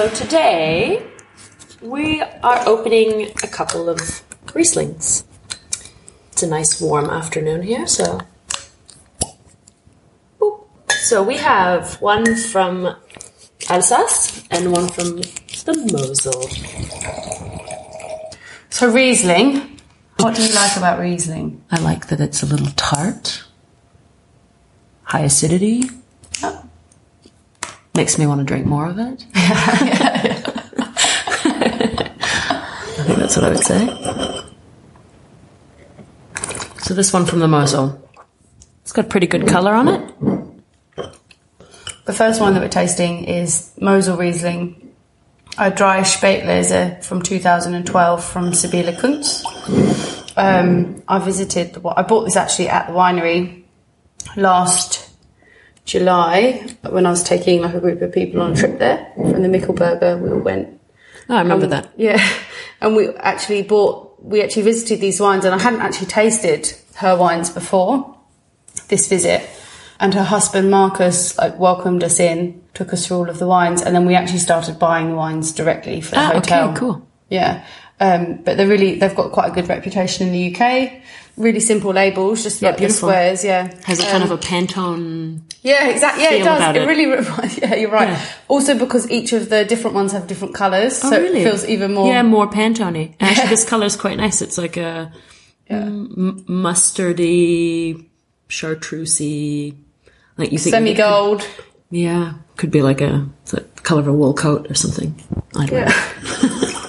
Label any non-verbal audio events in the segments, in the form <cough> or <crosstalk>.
So today we are opening a couple of Rieslings. It's a nice warm afternoon here, so. Boop. So we have one from Alsace and one from the Mosel. So Riesling, what do you like about Riesling? I like that it's a little tart, high acidity. Oh. Makes me want to drink more of it. <laughs> I think that's what I would say. So this one from the Mosel. It's got pretty good colour on it. The first one that we're tasting is Mosel Riesling, a dry Spätlese from 2012 from Sibylle Kunz. Um, I visited, the, I bought this actually at the winery last July when I was taking like a group of people on a trip there from the Michelberger. We all went Oh, I remember Um, that. Yeah, <laughs> and we actually bought, we actually visited these wines, and I hadn't actually tasted her wines before this visit. And her husband Marcus like welcomed us in, took us through all of the wines, and then we actually started buying the wines directly for the Ah, hotel. okay, cool. Yeah, um, but they're really they've got quite a good reputation in the UK. Really simple labels, just like the squares. Yeah, Has a kind of a Pantone. yeah, exactly. Yeah, it does. It it. really <laughs> reminds. Yeah, you're right. Yeah. Also, because each of the different ones have different colours, Oh, so really? it feels even more. Yeah, more Pantone. <laughs> Actually, this colour is quite nice. It's like a Yeah. m- mustardy, chartreusey. Like you think semi gold. Yeah, could be like a it's color of a wool coat or something. I don't know. <laughs>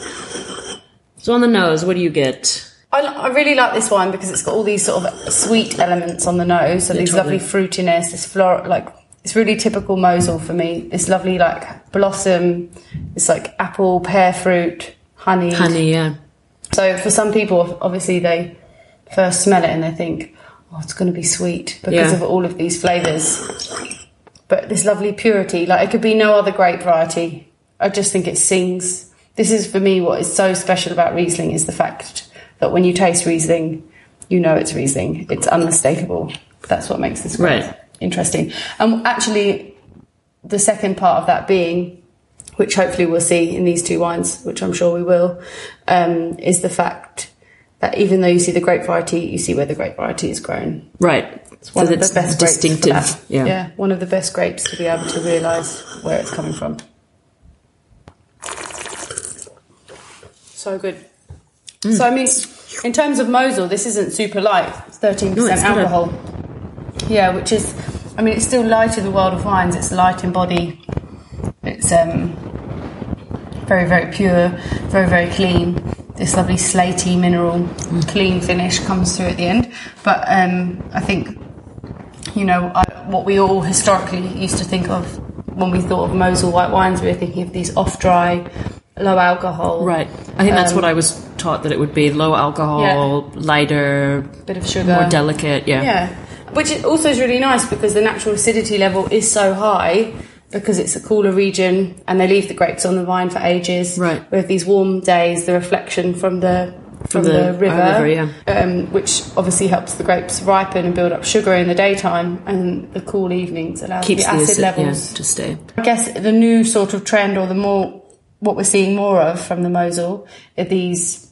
So on the nose, what do you get? I, I really like this wine because it's got all these sort of sweet elements on the nose. So these lovely fruitiness, this floral, like it's really typical Mosel for me. This lovely like blossom. It's like apple, pear fruit, honey. Honey, yeah. So for some people, obviously they first smell it and they think, oh, it's going to be sweet because Yeah. of all of these flavours. But this lovely purity, like it could be no other grape variety. I just think it sings. This is for me what is so special about Riesling is the fact that when you taste Riesling, you know it's Riesling. It's unmistakable. That's what makes this Right. interesting. And actually, the second part of that being which hopefully we'll see in these two wines, which I'm sure we will, um, is the fact that even though you see the grape variety, you see where the grape variety is grown. Right. It's one so of the best distinctive. that. Yeah. one of the best grapes to be able to realise where it's coming from. So good. Mm. So I mean, in terms of Mosel, this isn't super light. It's thirteen No, percent a- alcohol. Yeah, which is, I mean, it's still light in the world of wines. It's light in body. It's um, very, very pure, very, very clean. This lovely slaty mineral, clean finish comes through at the end. But um, I think, you know, I, what we all historically used to think of when we thought of Mosel white wines, we were thinking of these off-dry, low alcohol, Right. I think that's what I was taught that it would be low alcohol, lighter, bit of sugar, more delicate. Yeah. Yeah, which also is really nice because the natural acidity level is so high because it's a cooler region and they leave the grapes on the vine for ages. Right. With these warm days, the reflection from the from, the, the, river, river, yeah. um, which obviously helps the grapes ripen and build up sugar in the daytime, and the cool evenings allows Keeps the acid acid levels yeah, to stay. I guess the new sort of trend, or the more what we're seeing more of from the Mosel, are these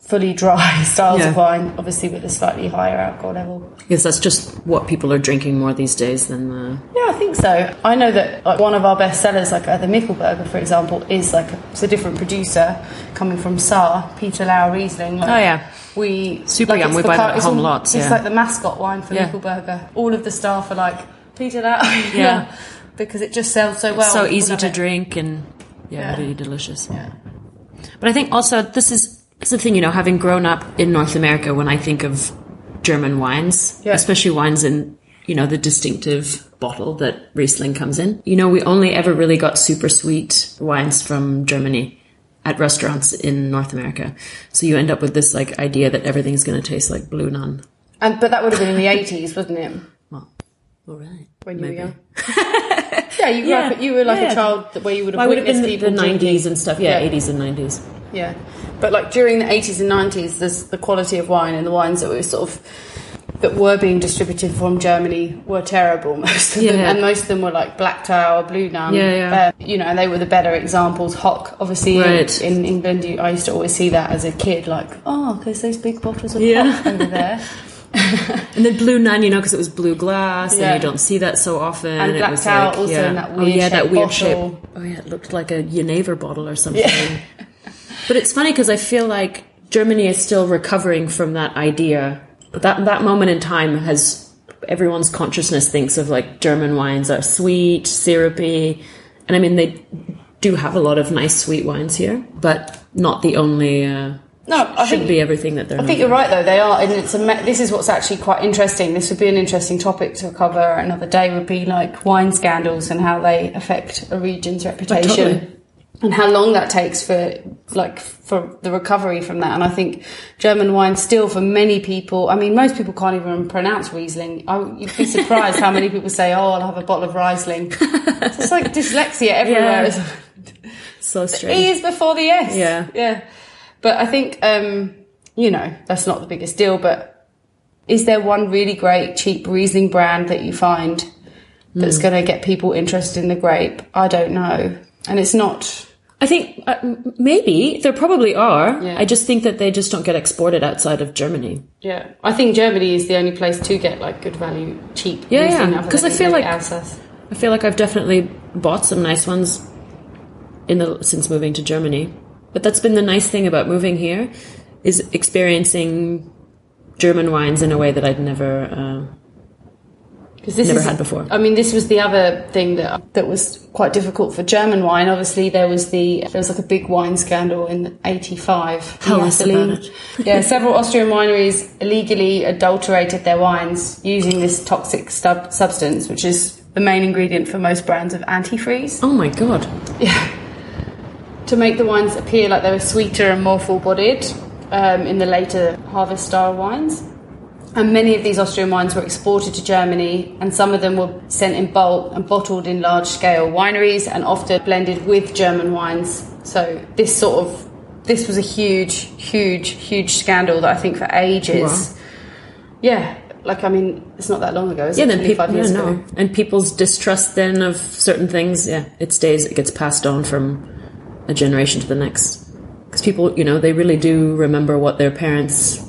fully dry <laughs> styles Yeah. of wine, obviously with a slightly higher alcohol level. Yes, that's just what people are drinking more these days than the. Yeah, I think so. I know that like one of our best sellers, like at the Michelberger, for example, is like a, it's a different producer coming from Saar, Peter Lauer Riesling. Like, Oh, yeah. we Super young, it's we buy that at it's home all- lots, It's like the mascot wine for Yeah. Michelberger. All of the staff are like Peter Lauer, <laughs> Yeah. because it just sells so well. so easy to it. drink and yeah, Yeah. really delicious. Yeah. But I think also this is it's the thing, you know, having grown up in North America, when I think of German wines, Yeah. especially wines in you know the distinctive bottle that Riesling comes in, you know, we only ever really got super sweet wines from Germany at restaurants in North America. So you end up with this like idea that everything's going to taste like blue nun. And but that would have been in the eighties, wasn't it? Well, all right. When you Maybe. were young. <laughs> yeah, you grew Yeah. up. You were like Yeah. a child where you would have Well, I would have been the, people the drinking. 90s and stuff. Yeah, Yeah. 80s and 90s. Yeah, but like during the eighties and nineties, there's the quality of wine and the wines that were sort of that were being distributed from Germany were terrible. <laughs> Most of them, and most of them were like Black Tower, Blue Nun. Yeah, yeah. Uh, you know, and they were the better examples. Hock, obviously, Right. in England, you, I used to always see that as a kid, like, oh, there's those big bottles of. Hock over there. <laughs> And then blue nun, you know, because it was blue glass, Yeah. and you don't see that so often. And it Black was Tower like, also yeah. in that oh weird yeah, that weird bottle. shape. Oh yeah, it looked like a Genever bottle or something. but it's funny because I feel like Germany is still recovering from that idea. But that that moment in time has everyone's consciousness thinks of like German wines are sweet, syrupy, and I mean they do have a lot of nice sweet wines here, but not the only. Uh, No, I should think be everything that they're. I think you're right, though. They are, and it's a. This is what's actually quite interesting. This would be an interesting topic to cover another day. Would be like wine scandals and how they affect a region's oh, reputation, totally. and how long that takes for like for the recovery from that. And I think German wine still, for many people, I mean, most people can't even pronounce Riesling. I, you'd be surprised how many people say, "Oh, I'll have a bottle of Riesling." it's like dyslexia everywhere. Yeah. so E strange. is before the S. Yeah. Yeah. But I think, um, you know, that's not the biggest deal, but is there one really great cheap Riesling brand that you find Hmm. that's going to get people interested in the grape? I don't know. And it's not, I think uh, maybe there probably are. Yeah. I just think that they just don't get exported outside of Germany. yeah. I think Germany is the only place to get like good value, cheap Yeah, Riesling. yeah. other 'Cause I feel like- Alsace. I feel like I've definitely bought some nice ones in the since moving to Germany. But that's been the nice thing about moving here is experiencing German wines in a way that I'd never. Uh, this Never is, had before. I mean, this was the other thing that that was quite difficult for German wine. Obviously, there was the there was like a big wine scandal in '85. Tell us about it. <laughs> yeah, several Austrian wineries illegally adulterated their wines using this toxic stub- substance, which is the main ingredient for most brands of antifreeze. oh my god! To make the wines appear like they were sweeter and more full bodied um, in the later harvest style wines. And many of these Austrian wines were exported to Germany, and some of them were sent in bulk and bottled in large scale wineries and often blended with German wines. So, this sort of this was a huge, huge, huge scandal that I think for ages. Yeah, like I mean, it's not that long ago. Is Yeah, it? then people yeah, no, and people's distrust then of certain things. Yeah, it stays. It gets passed on from a generation to the next. Because people, you know, they really do remember what their parents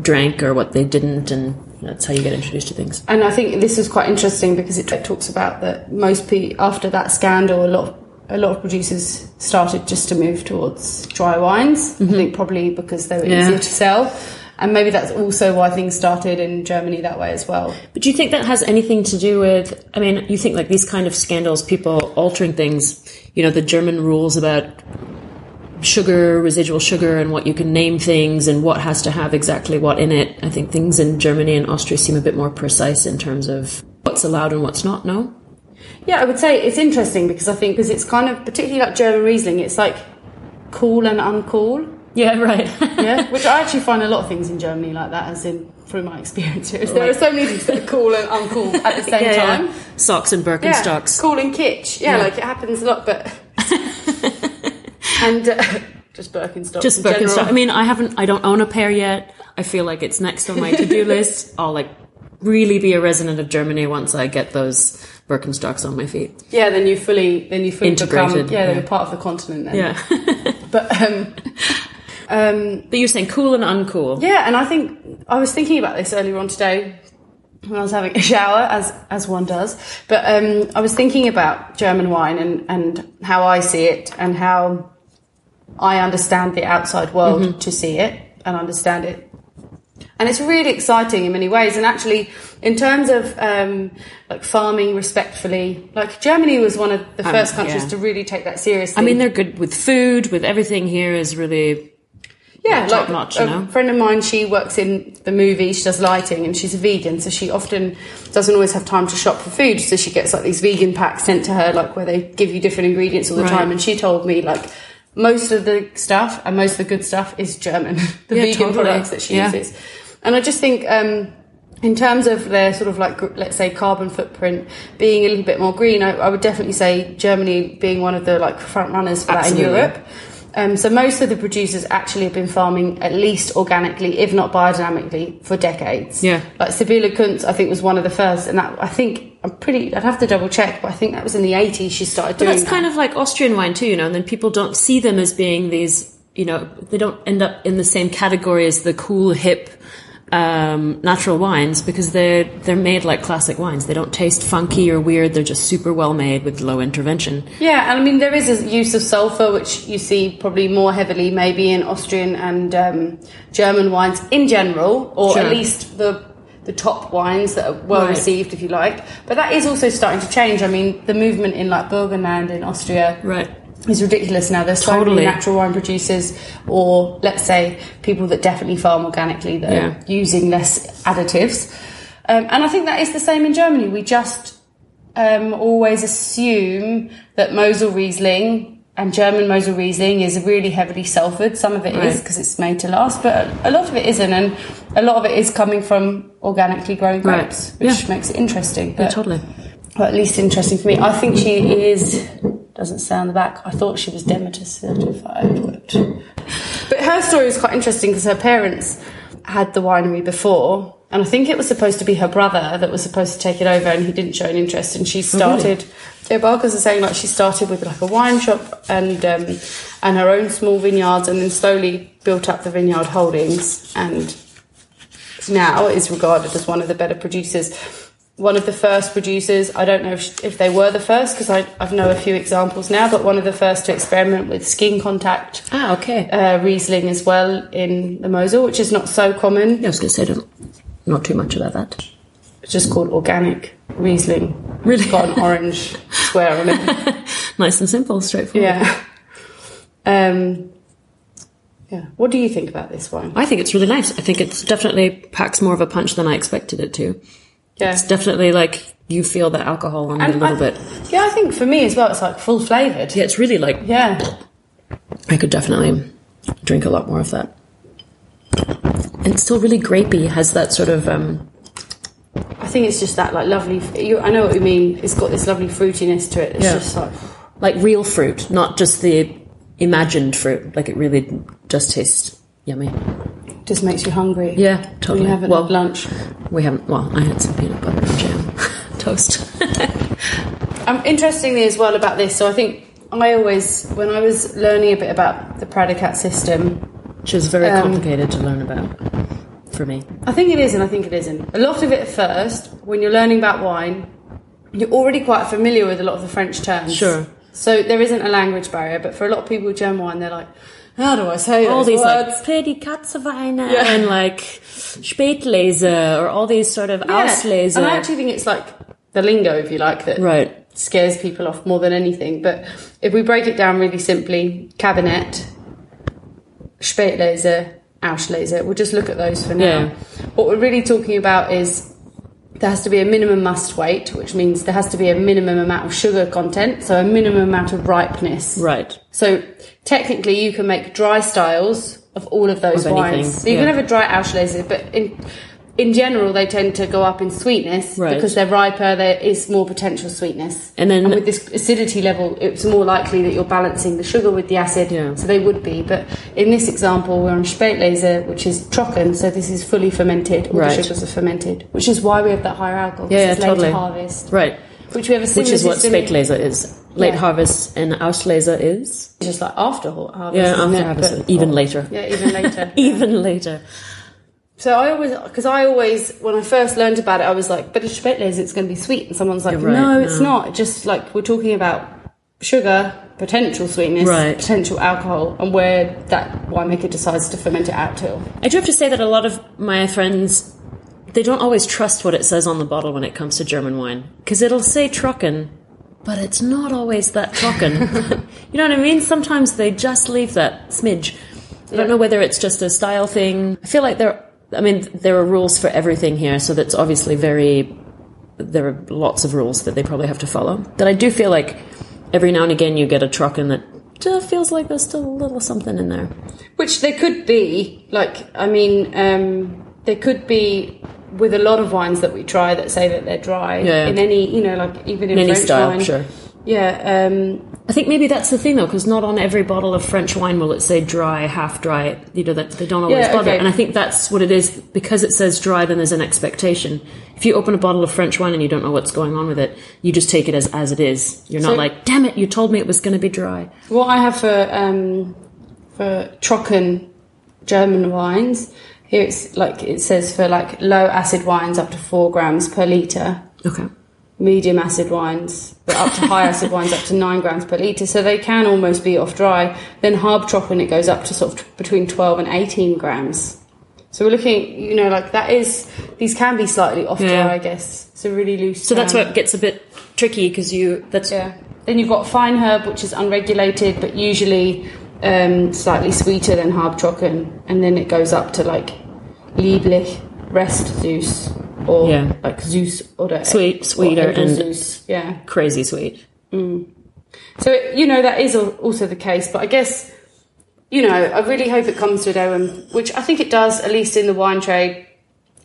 drank or what they didn't, and that's how you get introduced to things. And I think this is quite interesting because it talks about that most people after that scandal, a lot of, a lot of producers started just to move towards dry wines. I mm-hmm. think probably because they were Yeah. easier to sell, and maybe that's also why things started in Germany that way as well. But do you think that has anything to do with? I mean, you think like these kind of scandals, people altering things. You know, the German rules about sugar, residual sugar, and what you can name things and what has to have exactly what in it. I think things in Germany and Austria seem a bit more precise in terms of what's allowed and what's not. No. Yeah, I would say it's interesting because I think because it's kind of particularly like German Riesling, it's like cool and uncool. Yeah. Right. Yeah, <laughs> which I actually find a lot of things in Germany like that, as in through my experiences. There are so many things that are cool and uncool at the same <laughs> yeah, yeah. time. Socks and Birkenstocks. cool and kitsch. Yeah, Yeah. like it happens a lot, but <laughs> and uh, just Birkenstocks. Just in Birkenstock. general. I mean, I haven't. I don't own a pair yet. I feel like it's next on my to-do list. I'll like really be a resident of Germany once I get those Birkenstocks on my feet. yeah, then you fully then you fully Integrated, become yeah, yeah. you're part of the continent then. Yeah. But um, um, but you're saying cool and uncool. yeah, and I think I was thinking about this earlier on today when I was having a shower, as as one does. But um, I was thinking about German wine and and how I see it and how I understand the outside world Mm-hmm. to see it and understand it. And it's really exciting in many ways. And actually, in terms of um, like farming respectfully, like Germany was one of the first countries yeah. to really take that seriously. I mean, they're good with food, with everything here is really. Yeah, like a you know? friend of mine, she works in the movie, she does lighting, and she's a vegan, so she often doesn't always have time to shop for food. So she gets like these vegan packs sent to her, like where they give you different ingredients all the Right. time. And she told me like most of the stuff and most of the good stuff is German, <laughs> the Yeah, vegan totally. products that she Yeah. uses. And I just think. um in terms of their sort of like, let's say, carbon footprint being a little bit more green, I, I would definitely say Germany being one of the like front runners for Absolutely. that in Europe. Um, so most of the producers actually have been farming at least organically, if not biodynamically, for decades. Yeah. Like Sibylle Kunz, I think was one of the first, and that I think I'm pretty. I'd have to double check, but I think that was in the 80s she started But doing. that's kind of like Austrian wine too, you know, and then people don't see them as being these, you know, they don't end up in the same category as the cool, hip, um, natural wines because they're, they're made like classic wines. They don't taste funky or weird. They're just super well made with low intervention. Yeah, and I mean there is a use of sulfur, which you see probably more heavily maybe in Austrian and um, German wines in general, or Sure. at least the the top wines that are well Right. received, if you like. But that is also starting to change. I mean, the movement in like Burgenland in Austria Right. Is ridiculous now. There's so Totally. many natural wine producers, or let's say people that definitely farm organically that Yeah. are using less additives. Um, and I think that is the same in Germany. We just um, always assume that Mosel Riesling and German Mosel Riesling is really heavily sulfured. Some of it is Right. because it's made to last, but a lot of it isn't, and a lot of it is coming from organically grown Right. grapes, which Yeah. makes it interesting. Yeah, But- totally. or at least interesting for me. I think she is. Doesn't say on the back. I thought she was Demeter certified, but but her story is quite interesting because her parents had the winery before, and I think it was supposed to be her brother that was supposed to take it over, and he didn't show an interest, and she started. Yeah, Barkers are saying like she started with like a wine shop and um, and her own small vineyards, and then slowly built up the vineyard holdings, and now is regarded as one of the better producers. One of the first producers, I don't know if, if they were the first because I, I know a few examples now, but one of the first to experiment with skin contact Ah, okay. uh, Riesling as well in the Mosel, which is not so common. Yeah, I was going to say don't, not too much about that. It's just called organic Riesling. Really? It's got an orange <laughs> square on it. Nice and simple, straightforward. Yeah. Um, yeah. What do you think about this wine? I think it's really nice. I think it's definitely packs more of a punch than I expected it to. Yeah. It's definitely like you feel the alcohol on it a little I- bit. Yeah, I think for me as well, it's like full flavoured. Yeah, it's really like Yeah. I could definitely drink a lot more of that. And it's still really grapey. Has that sort of um, I think it's just that like lovely. You, I know what you mean. It's got this lovely fruitiness to it. It's Yeah. just like like real fruit, not just the imagined fruit. Like it really does taste yummy. Just makes you hungry. Yeah, When totally. you haven't well, had lunch. we haven't. Well, I had some peanut butter and jam <laughs> toast. <laughs> Um, interestingly as well about this, so I think I always, when I was learning a bit about the Prädikat system, Which is very Um, complicated to learn about for me. I think it is and I think it isn't. A lot of it at first, when you're learning about wine, you're already quite familiar with a lot of the French terms. Sure. So there isn't a language barrier, but for a lot of people with German wine, they're like, how do I say all these words? like Prädikatsweine Yeah. and like Spätlese or all these sort of Yeah. Auslese. And I actually think it's like the lingo, if you like, that right. scares people off more than anything. But if we break it down really simply, Kabinett, Spätlese, Auslese, we'll just look at those for now. Yeah. What we're really talking about is there has to be a minimum must weight, which means there has to be a minimum amount of sugar content, so a minimum amount of ripeness. Right. So technically, you can make dry styles of all of those Of anything, wines. So you yeah. can have a dry Auslese, but in in general, they tend to go up in sweetness Right. because they're riper. There is more potential sweetness, And then- with this acidity level, it's more likely that you're balancing the sugar with the acid. Yeah. So they would be, but in this example, we're on Spätlese, which is trocken, so this is fully fermented. All Right. the sugars are fermented, which is why we have that higher alcohol. Yeah, yeah, totally. harvest, Right. Which we have a similar Which is what system in- Spätlese is. Late Yeah. harvest and Auslese is. just like after harvest. Yeah, after it? harvest. But- even later. Yeah, even later. <laughs> Even later. So I always, because I always, when I first learned about it, I was like, but it's Spätlese, it's going to be sweet. And someone's like, right, no, it's no. not. Just like we're talking about sugar, potential sweetness, Right. potential alcohol, and where that winemaker decides to ferment it out to. I do have to say that a lot of my friends, they don't always trust what it says on the bottle when it comes to German wine. Because it'll say Trocken, but it's not always that Trocken. <laughs> <laughs> you know what I mean? Sometimes they just leave that smidge. I don't know whether it's just a style thing. I feel like there, I mean, there are rules for everything here, so that's obviously very, there are lots of rules that they probably have to follow. But I do feel like every now and again you get a Trocken that just feels like there's still a little something in there. Which there could be, like, I mean, um, there could be with a lot of wines that we try that say that they're dry Yeah. in any, you know, like even in, In any French style, wine, sure. Yeah, um, I think maybe that's the thing though, because not on every bottle of French wine will it say dry, half dry. You know that they don't always Yeah, bother, okay. and I think that's what it is because it says dry. Then there's an expectation. If you open a bottle of French wine and you don't know what's going on with it, you just take it as as it is. You're not like, damn it, you told me it was going to be dry. What I have for um, for Trocken German wines here, it's like it says for like low acid wines up to four grams per liter, Okay. medium acid wines, but up to high acid wines up to nine grams per liter. So they can almost be off dry. Then Halb Trocken it goes up to sort of between twelve and eighteen grams. So we're looking, you know, like that is these can be slightly off Yeah. dry, I guess. It's a really loose. So that's where it gets a bit tricky because you that's Yeah. Then you've got feinherb, which is unregulated, but usually um, slightly sweeter than Halbtrocken, and then it goes up to like Lieblich, Rest süß, or Yeah. like süß oder Sweet, or sweeter, Edel and- süß. Yeah. crazy sweet. Mm. So it, you know that is also the case, but I guess you know I really hope it comes to a day when, which I think it does, at least in the wine trade,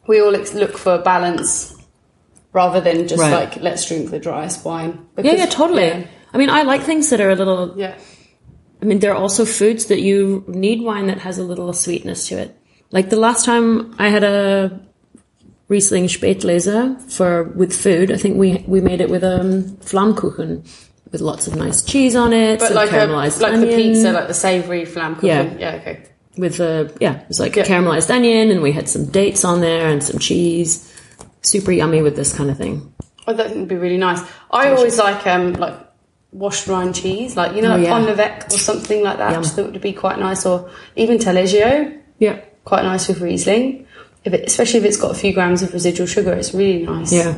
we all look for balance rather than just Right. like let's drink the driest wine. Yeah, yeah, totally. Yeah. I mean, I like things that are a little. yeah. I mean, there are also foods that you need wine that has a little sweetness to it. Like the last time I had a Riesling Spätlese for with food, I think we we made it with um, Flammkuchen with lots of nice cheese on it, But like a, like onion. the pizza, like the savoury flammkuchen. Yeah. Yeah. okay. with the yeah, it was like Yeah. caramelized onion, and we had some dates on there and some cheese. Super yummy with this kind of thing. I think it'd be really nice. I always like um like washed rind cheese, like you know, Oh, yeah. Or something like that. Yum. Just thought would be quite nice, or even Taleggio, Yeah, quite nice with Riesling. If it, especially if it's got a few grams of residual sugar, it's really nice. yeah.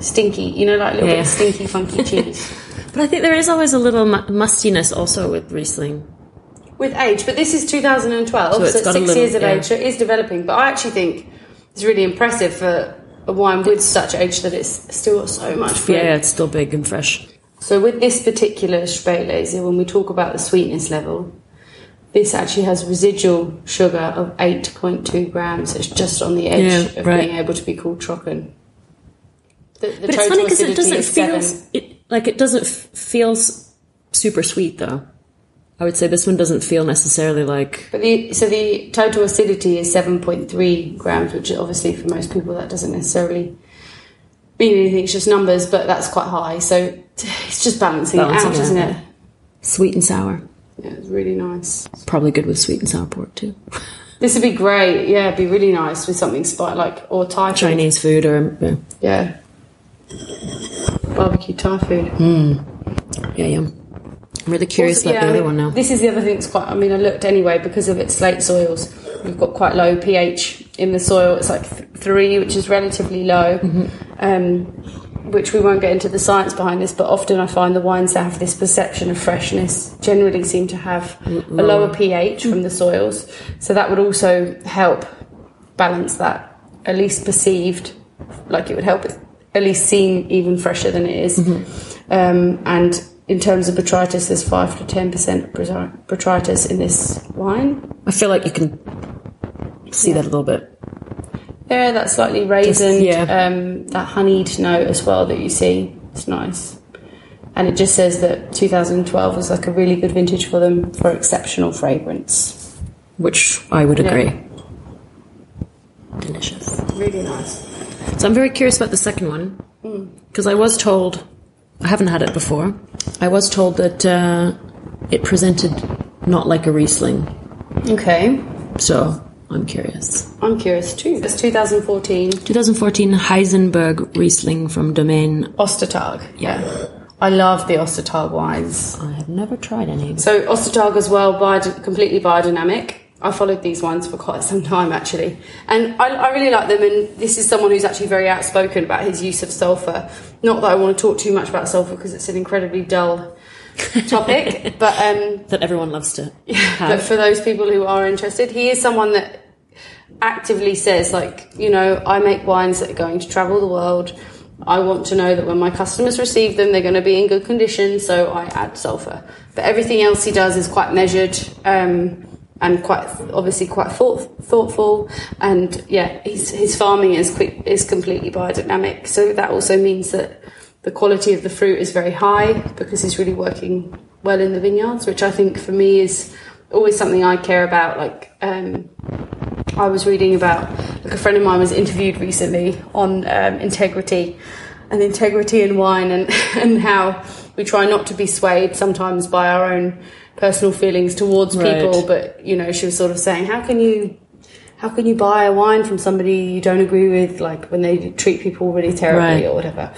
stinky, you know, like a little Yeah. bit of stinky, funky <laughs> cheese. But I think there is always a little mu- mustiness also with Riesling. With age, but this is 2012, So so it's it's, got a six little- years of yeah. age, so it is developing. But I actually think it's really impressive for a wine with such age that it's still so much fruit. Yeah, it's still big and fresh. So with this particular Spätlese, when we talk about the sweetness level, this actually has residual sugar of 8.2 grams. It's just on the edge Yeah, of right. being able to be called trocken. The, the But it's funny because it doesn't feel it, like it doesn't f- feel super sweet though. I would say this one doesn't feel necessarily like But the, so the total acidity is 7.3 grams, which obviously for most people that doesn't necessarily mean anything, it's just numbers, but that's quite high. So it's just balancing, Balancing it out, it isn't out, it? sweet and sour. Yeah, it's really nice. Probably good with sweet and sour pork too. This would be great. Yeah, it'd be really nice with something spicy, like, or Thai food. Chinese food or yeah, Yeah. Barbecue Thai food. yeah, yum. I'm really curious Also, about yeah, the I other mean, one now. This is the other thing that's quite. I mean, I looked anyway because of its slate soils. We've got quite low pH in the soil. It's like th- three, which is relatively low. Mm-hmm. Um, which we won't get into the science behind this, but often I find the wines that have this perception of freshness generally seem to have a lower pH from the soils. So that would also help balance that, at least perceived, like it would help it at least seem even fresher than it is. Um, and in terms of botrytis, there's 5 to 10% botry- botrytis in this wine. I feel like you can see that a little bit. Yeah, that slightly raisin, yeah. um, that honeyed note as well that you see. It's nice. And it just says that 2012 was like a really good vintage for them for exceptional fragrance. Which I would Yeah. agree. Delicious. Really nice. So I'm very curious about the second one because I was told I haven't had it before. I was told that uh, it presented not like a Riesling, Okay, so I'm curious. I'm curious too. It's 2014 2014 Heissenberg Riesling from Domaine. Ostertag. Yeah. I love the Ostertag wines. I have never tried any. So Ostertag as well, biod- completely biodynamic. I followed these ones for quite some time actually, and I, I really like them. And this is someone who's actually very outspoken about his use of sulfur. Not that I want to talk too much about sulfur because it's an incredibly dull <laughs> topic, but um, That everyone loves to <laughs> Have. but for those people who are interested, he is someone that actively says, like, you know, I make wines that are going to travel the world. I want to know that when my customers receive them, they're going to be in good condition, so I add sulfur. But everything else he does is quite measured um, and quite obviously quite thought, thoughtful. And yeah, his, his farming is quick, is completely biodynamic. So that also means that the quality of the fruit is very high because he's really working well in the vineyards, which I think for me is always something I care about. Like, um, I was reading about, like, a friend of mine was interviewed recently on um, integrity and integrity in wine and, <laughs> and how we try not to be swayed sometimes by our own personal feelings towards Right. people. But, you know, she was sort of saying, how can you how can you buy a wine from somebody you don't agree with, like when they treat people really terribly Right. or whatever?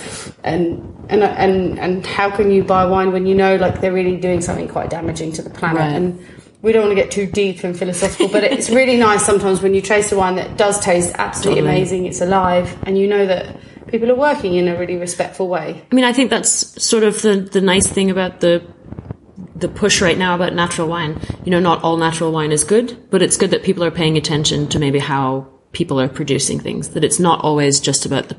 And and and and how can you buy wine when you know like they're really doing something quite damaging to the planet? Right. And we don't want to get too deep and philosophical, but it's really <laughs> nice sometimes when you taste a wine that does taste absolutely Totally. amazing. It's alive, and you know that people are working in a really respectful way. I mean, I think that's sort of the, the nice thing about the the push right now about natural wine. You know, not all natural wine is good, but it's good that people are paying attention to maybe how people are producing things. That it's not always just about the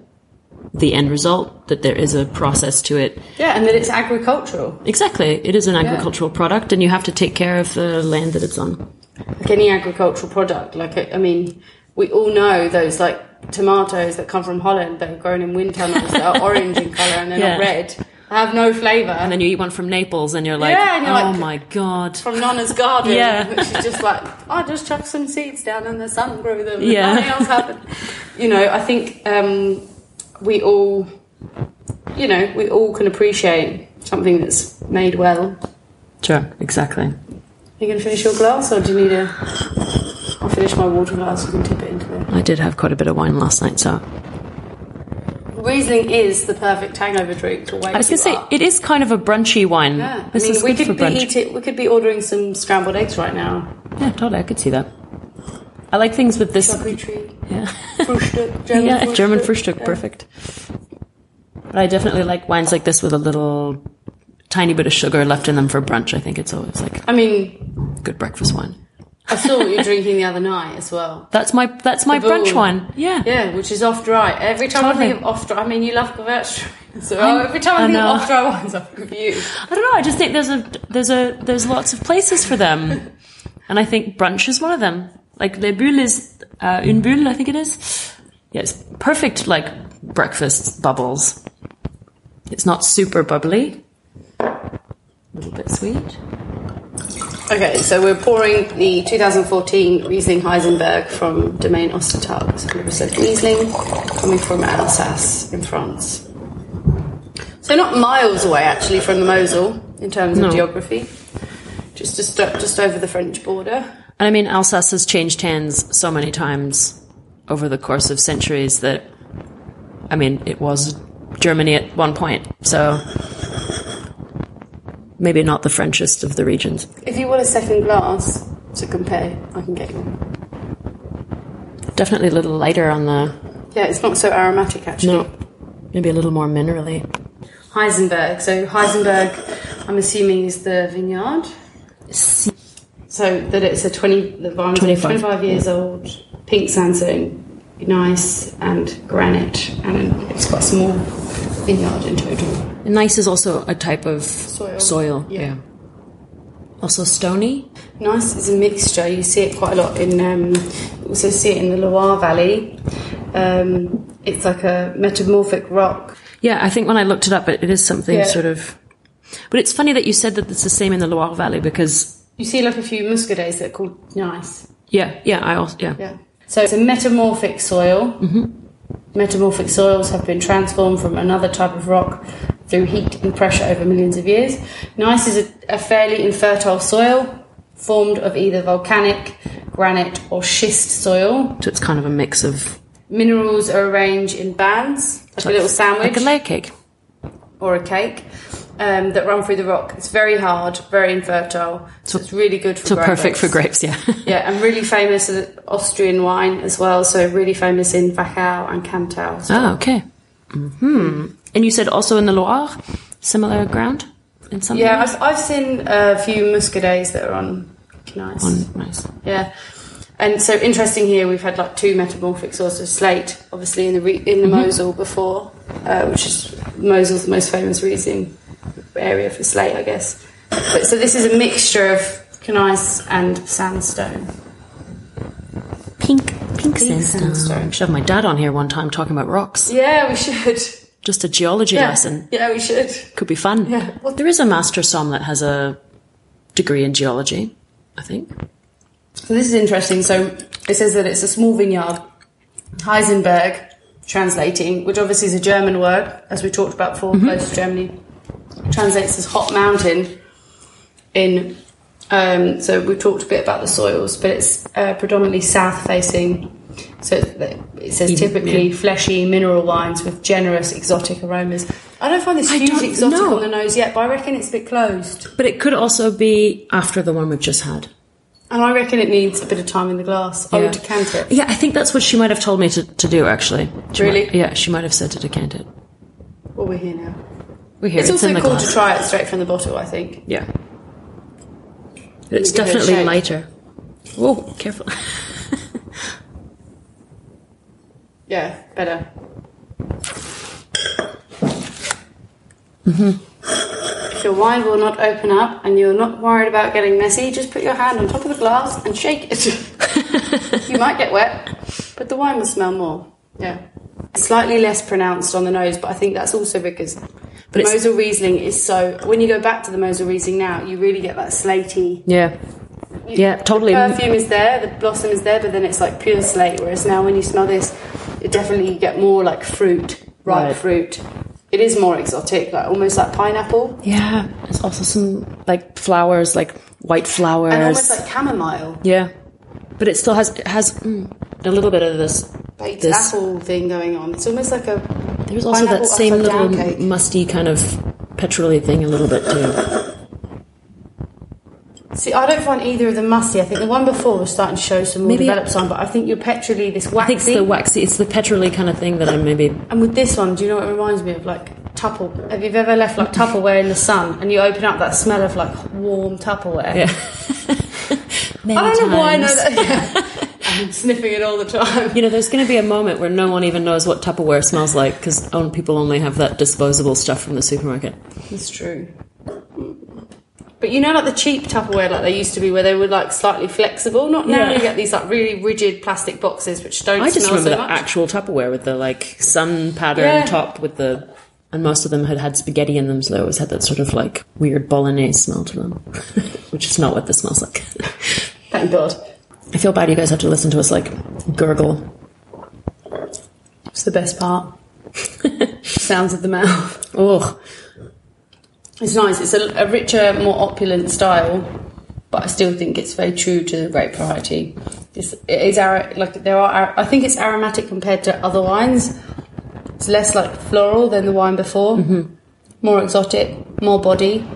the end result. That there is a process to it. Yeah, and that it's agricultural. Exactly, it is an agricultural product, and you have to take care of the land that it's on. like any agricultural product. Like I I mean, we all know those like tomatoes that come from Holland that are grown in wind tunnels that are orange in colour and they're Yeah. not red. They have no flavour. And then you eat one from Naples, and you're like, Yeah, and you're oh like- my god. from Nonna's garden, Yeah. which is just like, I just chuck some seeds down and the sun grew them. Yeah. and nothing else happened. You know, I think um, we all, you know, we all can appreciate something that's made well. Sure, exactly. You gonna finish your glass, or do you need a? I'll finish my water glass. You can tip it into it. I did have quite a bit of wine last night, so Riesling is the perfect hangover drink to wake I was gonna say up. it is kind of a brunchy wine. Yeah, I mean, is we good could for be brunch. eating, we could be ordering some scrambled eggs right now. Yeah, totally. I could see that. I like things with this. Charcuterie, <laughs> Yeah, Frühstück, German yeah, Frühstück. German Frühstück, perfect. But I definitely like wines like this with a little tiny bit of sugar left in them for brunch. I think it's always like I mean, good breakfast wine. I saw what you were drinking the other night as well. That's my that's my brunch one. Yeah. Yeah, which is off dry. Every time Totally. I think of off dry, I mean, you love Gewürztraminer. So every time I, I think know. of off dry wines, I think of you. I don't know. I just think there's a there's a there's lots of places for them, <laughs> and I think brunch is one of them. Like Le Bulle is uh, une bulle, I think it is. Yeah, it's perfect like breakfast bubbles. It's not super bubbly. A little bit sweet. Okay, so we're pouring the 2014 Riesling Heissenberg from Domaine Ostertag. It's 100% Riesling, coming from Alsace in France. So not miles away, actually, from the Mosel in terms No. of geography. Just just just over the French border. And I mean, Alsace has changed hands so many times over the course of centuries that, I mean, it was Germany at one point. So maybe not the Frenchest of the regions. If you want a second glass to compare, I can get you one. Definitely a little lighter on the Yeah, it's not so aromatic actually. No, maybe a little more minerally. Heissenberg. So Heissenberg, I'm assuming is the vineyard. So that it's a 20, the vine's 25. 25 years old, pink sandstone, gneiss and granite, and it's quite a small vineyard in total. Gneiss is also a type of Soil. soil. Yeah. Also stony. Gneiss is a mixture. You see it quite a lot in. Um, also see it in the Loire Valley. Um, it's like a metamorphic rock. Yeah, I think when I looked it up, it, it is something Yeah. sort of. But it's funny that you said that it's the same in the Loire Valley because You see like a few muscadets that are called gneiss. yeah, yeah, I also yeah. Yeah. So it's a metamorphic soil. Mm-hmm. Metamorphic soils have been transformed from another type of rock through heat and pressure over millions of years. Gneiss is a, a fairly infertile soil formed of either volcanic, granite, or schist soil. So it's kind of a mix of Minerals are arranged in bands, like a little sandwich like a layer cake. or a cake. Um, that run through the rock. It's very hard, very infertile, so it's really good for So grape perfect for grapes. grapes, yeah. <laughs> Yeah, and really famous as Austrian wine as well. So really famous in Wachau and Kamptal. So ah, okay. Hmm. And you said also in the Loire, similar ground in some yeah. I've, I've seen a few muscadets that are on gneiss. On- gneiss. Yeah, and so interesting here. We've had like two metamorphic sources of slate, obviously in the re- in the Mosel before, uh, which is Mosel's most famous Riesling area for slate, I guess. But so this is a mixture of gneiss and sandstone. Pink, pink, sandstone. sandstone. Should have my dad on here one time talking about rocks. Yeah, we should. just a geology lesson. Yeah, we should. Could be fun. Yeah. Well, there is a master som that has a degree in geology, I think. So this is interesting. So it says that it's a small vineyard. Heissenberg, translating, which obviously is a German word, as we talked about before, mm-hmm. close to Germany, translates as hot mountain. In um, so we talked a bit about the soils, but it's uh, predominantly south facing. So it says Even- typically yeah. fleshy mineral wines with generous exotic aromas. I don't find this I huge exotic know. on the nose yet, but I reckon it's a bit closed. But it could also be after the one we've just had. And I reckon it needs a bit of time in the glass. I would decant it. Yeah, I think that's what she might have told me to, to do, actually. She Really? might- yeah, she might have said to decant it. Well, we're here now. We're here. It's, It's, also cool glass. to try it straight from the bottle, I think. Yeah. It's definitely lighter. Oh, careful. <laughs> Yeah, better. Mm-hmm. If your wine will not open up and you're not worried about getting messy, just put your hand on top of the glass and shake it. <laughs> you might get wet, but the wine will smell more. Yeah. Slightly less pronounced on the nose, but I think that's also because But it's- Mosel Riesling is so. When you go back to the Mosel Riesling now, you really get that slaty. yeah. Yeah, totally. The perfume is there, the blossom is there, but then it's like pure slate. Whereas now, when you smell this, it definitely you get more like fruit, ripe Right. fruit. It is more exotic, like almost like pineapple Yeah, there's also some like flowers, like white flowers. and almost like chamomile, yeah, but it still has it has mm, a little bit of this. baked This- apple thing going on. It's almost like a. There's also pineapple that same little cake. musty kind of petroly thing a little bit too. See, I don't find either of them musty. I think the one before was starting to show some more Maybe- developed sign, but I think you're petrally this I think waxy. it's the waxy, it's the petroly kind of thing that I'm maybe. And with this one, do you know what it reminds me of? Like Tupple. Have you ever left like Tupperware in the sun and you open up that smell of like warm Tupperware? Yeah. <laughs> <laughs> I don't know why I know that. <laughs> Sniffing it all the time. You know, there's going to be a moment where no one even knows what Tupperware smells like because people only have that disposable stuff from the supermarket. It's true. But you know, like the cheap Tupperware, like they used to be, where they were like slightly flexible. Not now. Yeah. You get these like really rigid plastic boxes which don't I just remember so the much. actual Tupperware with the like sun pattern Yeah. top with the, and most of them had had spaghetti in them, so they always had that sort of like weird bolognese smell to them, <laughs> which is not what this smells like. Thank God. I feel bad you guys have to listen to us like gurgle. It's the best part. <laughs> Sounds of the mouth. Oh, It's nice. It's a, a richer, more opulent style, but I still think it's very true to the grape variety. It's, it is ar- like there are. I think it's aromatic compared to other wines. It's less like floral than the wine before. Mm-hmm. More exotic, more body,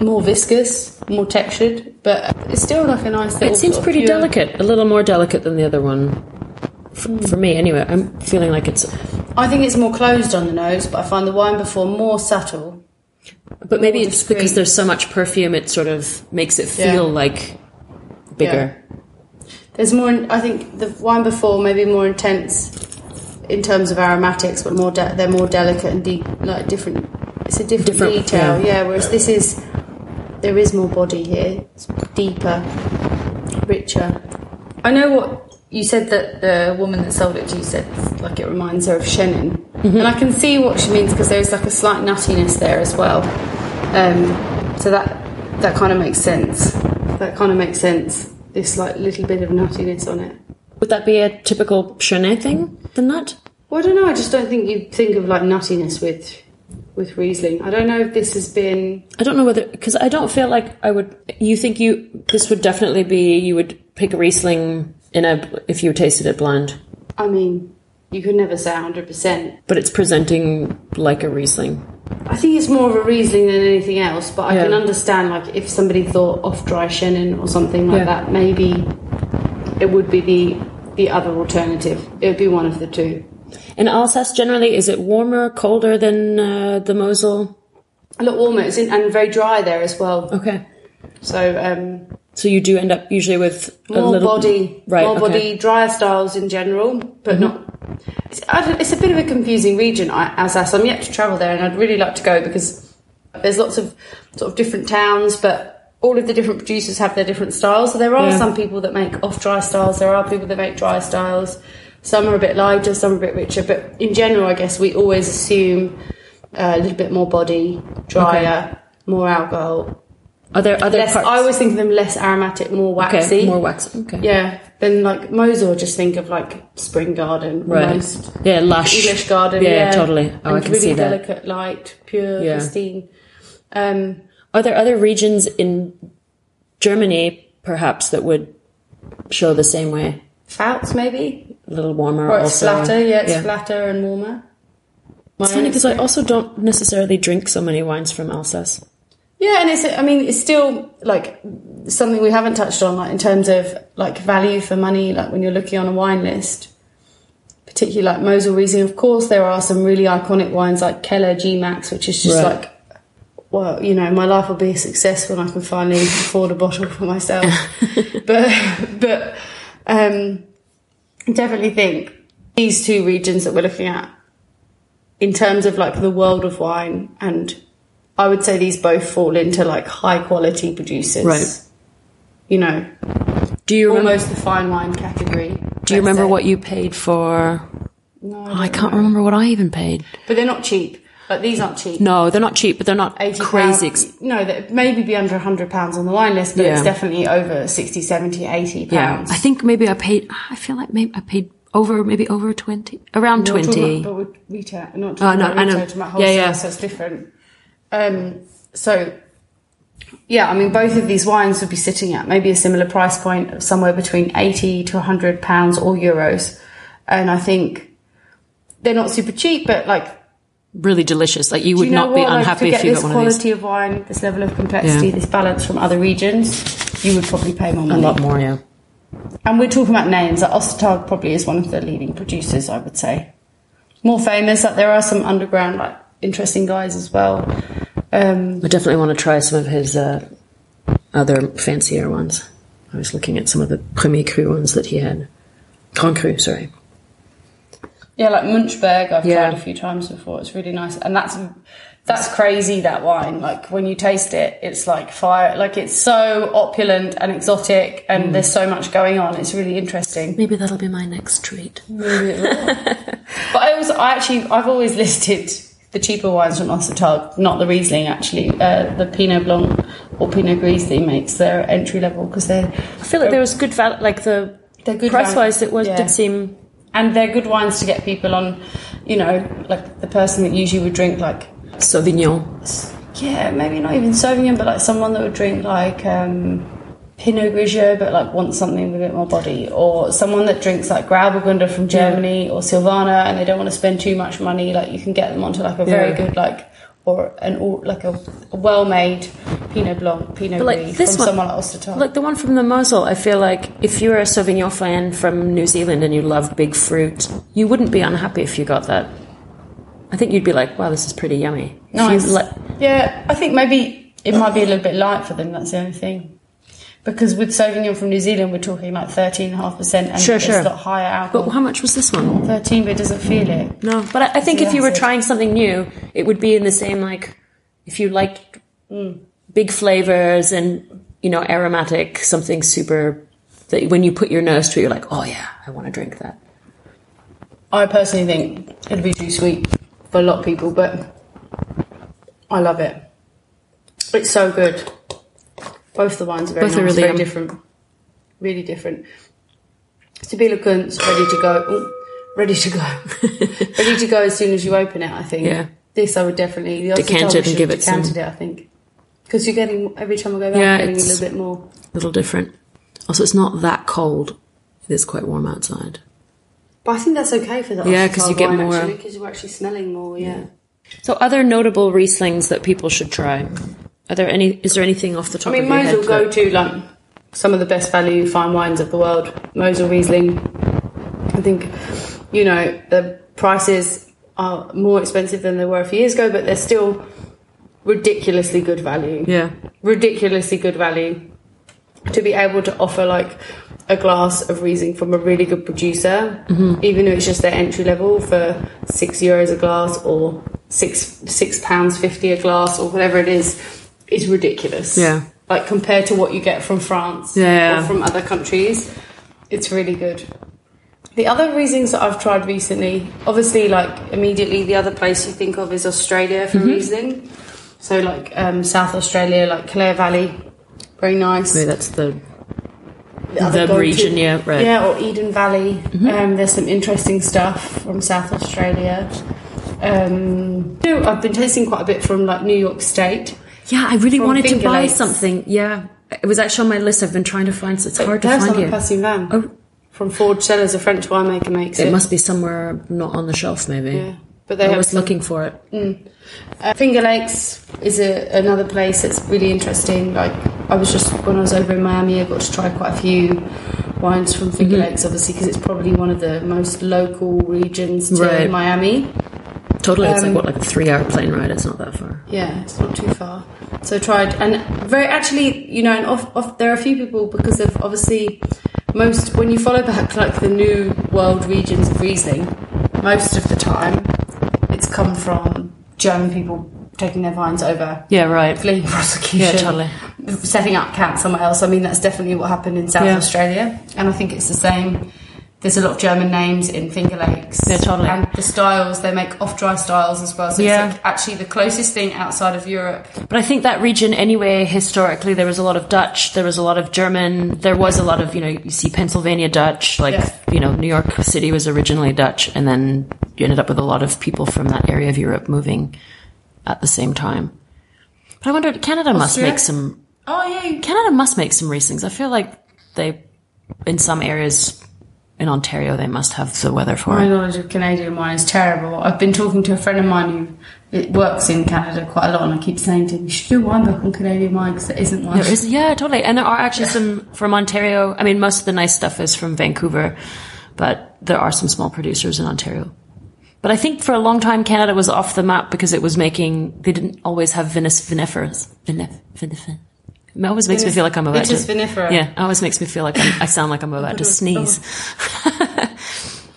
more viscous, more textured, but it's still like a nice. Little it seems pretty pure- delicate, a little more delicate than the other one. For, hmm. for me, anyway, I'm feeling like it's, I think it's more closed on the nose, but I find the wine before more subtle. but maybe it's discreet. because there's so much perfume, it sort of makes it Yeah. feel like bigger. There's more. I think the wine before maybe more intense in terms of aromatics, but more de- they're more delicate and like different. It's a different, Different, detail, yeah. yeah. Whereas this is there is more body here. It's deeper, richer. I know what you said that the woman that sold it to you said like it reminds her of Chenin, Mm-hmm. and I can see what she means because there's like a slight nuttiness there as well. Um, so that that kind of makes sense. That kind of makes sense. This like little bit of nuttiness on it. Would that be a typical Chenin thing, the nut? Well, I don't know. I just don't think you think of like nuttiness with with Riesling. I don't know if this has been. I don't know whether because I don't feel like I would. You think you this would definitely be you would pick a Riesling in a if you tasted it blind, I mean, you could never say hundred percent. but it's presenting like a Riesling. I think it's more of a Riesling than anything else. But I Yeah. can understand like if somebody thought off dry Chenin or something like Yeah. that, maybe it would be the the other alternative. It would be one of the two. In Alsace, generally, is it warmer, colder than uh, the Mosel? A lot warmer. It's in, and very dry there as well. Okay, So um, so you do end up usually with a more little body, right? more okay. body, drier styles in general, but not. It's, it's a bit of a confusing region, Alsace. I'm yet to travel there, and I'd really like to go because there's lots of sort of different towns, but all of the different producers have their different styles. So there are Yeah. some people that make off dry styles. There are people that make dry styles. Some are a bit lighter, some are a bit richer. But in general, I guess we always assume uh, a little bit more body, drier, more alcohol. Are there other Less, parts? I always think of them less aromatic, more waxy. okay, more waxy. Okay. Yeah. Then like Mosel, just think of like spring garden, Right. almost. Yeah, lush. English garden. Yeah, Yeah, totally. Oh, and I can really see that. delicate, light, pure, Yeah. pristine. Um, Are there other regions in Germany, perhaps, that would show the same way? Pfalz, maybe, A little warmer, or it's also. flatter. Yeah, it's flatter and warmer. It's funny because I also don't necessarily drink so many wines from Alsace. Yeah, and it's I mean it's still like something we haven't touched on like in terms of like value for money like when you're looking on a wine list. Particularly like Mosel Riesling, of course there are some really iconic wines like Keller G Max, which is just Right. like well, you know, my life will be a success when I can finally <laughs> afford a bottle for myself. <laughs> but but um definitely think these two regions that we're looking at in terms of like the world of wine and I would say these both fall into like high quality producers. Right. You know, Do you remember? almost the fine wine category. Do you remember what you paid for? No, Oh, I can't remember what I even paid. But they're not cheap. Like these aren't cheap. No, they're not cheap, but they're not crazy. pounds- no, that maybe be under 100 pounds on the wine list, but Yeah. it's definitely over 60, 70, 80 yeah, pounds. I think maybe I paid. I feel like maybe I paid over, maybe over twenty, around Not twenty. about- But with retail, not Oh, talking no, about I know. retail, about Yeah, yeah. so it's different. Um, so, yeah, I mean, both of these wines would be sitting at maybe a similar price point of somewhere between 80 to 100 pounds or euros. And I think they're not super cheap, but like, Really delicious. Like you would you know not be what? Like, unhappy to get if you this got one of these. quality of wine, this level of complexity, Yeah. this balance from other regions, you would probably pay more money. A lot more, yeah. And we're talking about names. Like Ostertag probably is one of the leading producers, I would say. More famous. Like there are some underground, like interesting guys as well. Um, I definitely want to try some of his uh, other fancier ones. I was looking at some of the Premier Cru ones that he had. Grand Cru, sorry. Yeah, like Munchberg, I've Yeah. tried a few times before. It's really nice, and that's that's crazy. That wine, like when you taste it, it's like fire. Like it's so opulent and exotic, Mm. and there's so much going on. It's really interesting. Maybe that'll be my next treat. <laughs> But I was, I actually, I've always listed the cheaper wines from Ostertag, not the Riesling actually. Uh, the Pinot Blanc or Pinot Gris that he makes, they're entry level because they're I feel like there was good value, like the They're good price wise. It was Yeah. did seem and they're good wines to get people on. You know, like the person that usually would drink like Sauvignon. yeah, maybe not even Sauvignon, but like someone that would drink like um, Pinot Grigio, but like wants something with a bit more body, or someone that drinks like Grauburgunder from Germany or Silvaner, and they don't want to spend too much money. Like you can get them onto like a very Yeah. good like or an all like a, a well-made Pinot Blanc, Pinot But, like, Gris this from one- someone to Ostertag. Like the one from the Mosel, I feel like if you're a Sauvignon fan from New Zealand and you love big fruit, you wouldn't be unhappy if you got that. I think you'd be like, wow, this is pretty yummy. You Nice. let- yeah, I think maybe it might be a little bit light for them. That's the only thing. Because with Sauvignon from New Zealand, we're talking about thirteen and a half percent, and Sure, it's sure. a lot higher but alcohol. how much was this one? Thirteen, but it doesn't feel it. No, but I, I think if you were trying something new, it would be in the same like if you liked mm. big flavors and you know aromatic, something super that when you put your nose to, it, you're like, oh yeah, I want to drink that. I personally think it'd be too sweet for a lot of people, but I love it. It's so good. Both the wines are very Both are really very yum. different. Really different. Kunz, ready to go. Ooh, ready to go. <laughs> ready to go as soon as you open it, I think. Yeah. This I would definitely the Decant it and give it some- decanted it, I think. Because you're getting every time I go back, Yeah, getting a little bit more. A little different. Also, it's not that cold. It is quite warm outside. But I think that's okay for the Yeah, 'cause you get more- because uh, you're actually smelling more. Yeah. So, other notable Rieslings that people should try. Are there any? Is there anything off the top I mean, of your Mosel head? go that- to like some of the best value fine wines of the world. Mosel Riesling. I think you know the prices are more expensive than they were a few years ago, but they're still ridiculously good value. yeah, ridiculously good value to be able to offer like a glass of Riesling from a really good producer, Mm-hmm. even if it's just their entry level for six euros a glass or six six pounds fifty a glass or whatever it is, is ridiculous. Yeah. like compared to what you get from France Yeah. or from other countries, it's really good. The other reasons that I've tried recently, obviously, like immediately, the other place you think of is Australia for Riesling. So, like um, South Australia, like Clare Valley, very nice. Maybe that's the other the go-to- region, yeah, right. Yeah, or Eden Valley. Um, there's some interesting stuff from South Australia. Um, I've been tasting quite a bit from like New York State. Yeah, I really wanted to buy Lakes. something. Yeah, it was actually on my list. I've been trying to find. It's hard to find here. Passy Van. Oh. From Forge Cellars, a French winemaker makes it. It must be somewhere not on the shelf, maybe. Yeah, but they I was some- looking for it. Uh, Finger Lakes is a, another place that's really interesting. Like I was just when I was over in Miami, I got to try quite a few wines from Finger Mm-hmm. Lakes, obviously because it's probably one of the most local regions to Right. Miami. Totally, it's Um, like what, like a three-hour plane ride. It's not that far. Yeah, it's not too far. So I tried, and very actually, you know, and off, off, there are a few people because of obviously most when you follow back like the new world regions of Riesling, most of the time it's come from German people taking their vines over, Yeah, right. fleeing <laughs> prosecution, Yeah, totally. setting up camp somewhere else. I mean, that's definitely what happened in South Yeah. Australia, and I think it's the same. There's a lot of German names in Finger Lakes. Yeah, totally. And the styles, they make off-dry styles as well. So Yeah. it's like actually the closest thing outside of Europe But I think that region, anyway, historically, there was a lot of Dutch, there was a lot of German, there was a lot of, you know, you see Pennsylvania Dutch, like, Yeah. you know, New York City was originally Dutch, and then you ended up with a lot of people from that area of Europe moving at the same time. But I wonder, Canada must make some, Oh yeah, Canada must make some Rieslings. I feel like they, in some areas in Ontario, they must have the weather for it. my knowledge of Canadian wine is terrible. I've been talking to a friend of mine who it works in Canada quite a lot, and I keep saying to him, "You should do a wine book on Canadian wine because there isn't one." There is, yeah, totally. And there are actually some from Ontario. I mean, most of the nice stuff is from Vancouver, but there are some small producers in Ontario. But I think for a long time, Canada was off the map because it was making, they didn't always have vinif- vinifers. Vinif, vinif, it always makes me feel like I'm about Vitis to. vinifera. Yeah, it always makes me feel like I'm, I sound like I'm about to <laughs> sneeze. <laughs> yeah,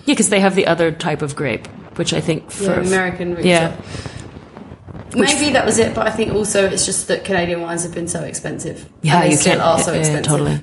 because they have the other type of grape, which I think for Yeah, American roots. yeah, Maybe that was it, but I think also it's just that Canadian wines have been so expensive. yeah, and they you still are so yeah, yeah, expensive. totally.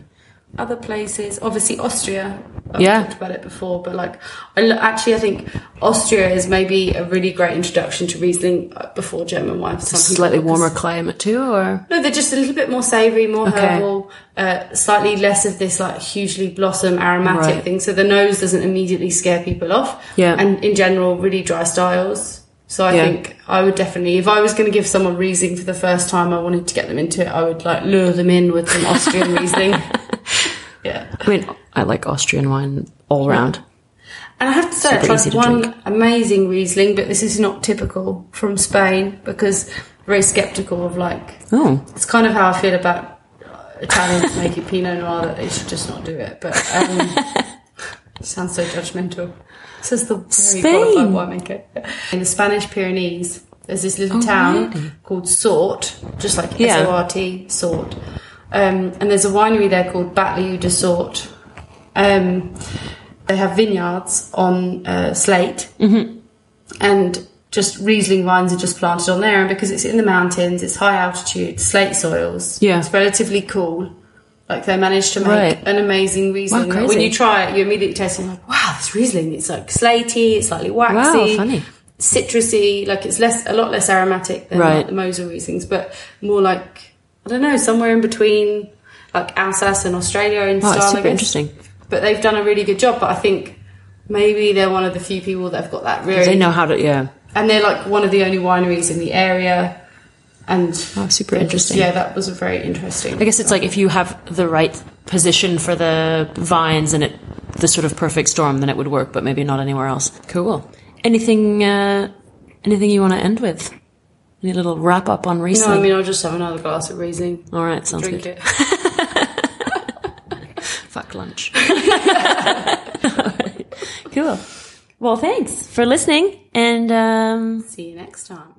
Other places, obviously Austria. I've Yeah. talked about it before, but like, I actually, I think Austria is maybe a really great introduction to Riesling uh, before German wine. Slightly warmer climate too, or No, they're just a little bit more savoury, more Okay. herbal, uh, slightly less of this like hugely blossom aromatic Right. thing. So the nose doesn't immediately scare people off. Yeah. And in general, really dry styles. So I Yeah. think I would definitely, if I was going to give someone Riesling for the first time, I wanted to get them into it. I would like lure them in with some Austrian <laughs> Riesling. Yeah. I mean, I like Austrian wine all round. And I have to say, I Super tried one drink. amazing Riesling, but this is not typical from Spain because I'm very skeptical of like Oh, It's kind of how I feel about Italians <laughs> making Pinot Noir that they should just not do it. But um, <laughs> sounds so judgmental. Says the very Spain. qualified winemaker. In the Spanish Pyrenees, there's this little town really? called Sort, just like Yeah. S O R T, Sort. Um, and there's a winery there called Batlliu de Sort. Um, they have vineyards on uh, slate, Mm-hmm. and just Riesling vines are just planted on there. And because it's in the mountains, it's high altitude, slate soils. Yeah. it's relatively cool. Like they managed to make Right. an amazing Riesling. Wow, when you try it, you immediately taste it like, wow, this Riesling. It's like slatey, it's slightly waxy, Wow, funny. citrusy. Like it's less, a lot less aromatic than Right. like the Mosel Rieslings, but more like I don't know, somewhere in between like Alsace and Australia in wow, style. super interesting. But they've done a really good job. But I think maybe they're one of the few people that have got that really. They know how to, yeah. and they're like one of the only wineries in the area. And Oh, super interesting. Yeah, that was a very interesting. I guess it's like if you have the right position for the vines and it the sort of perfect storm, then it would work, but maybe not anywhere else. Cool. Anything uh anything you want to end with? Any little wrap up on recent no, I mean I'll just have another glass of Riesling. All right, sounds Drink good. it. <laughs> Fuck lunch. <laughs> cool. Well, thanks for listening and um See you next time.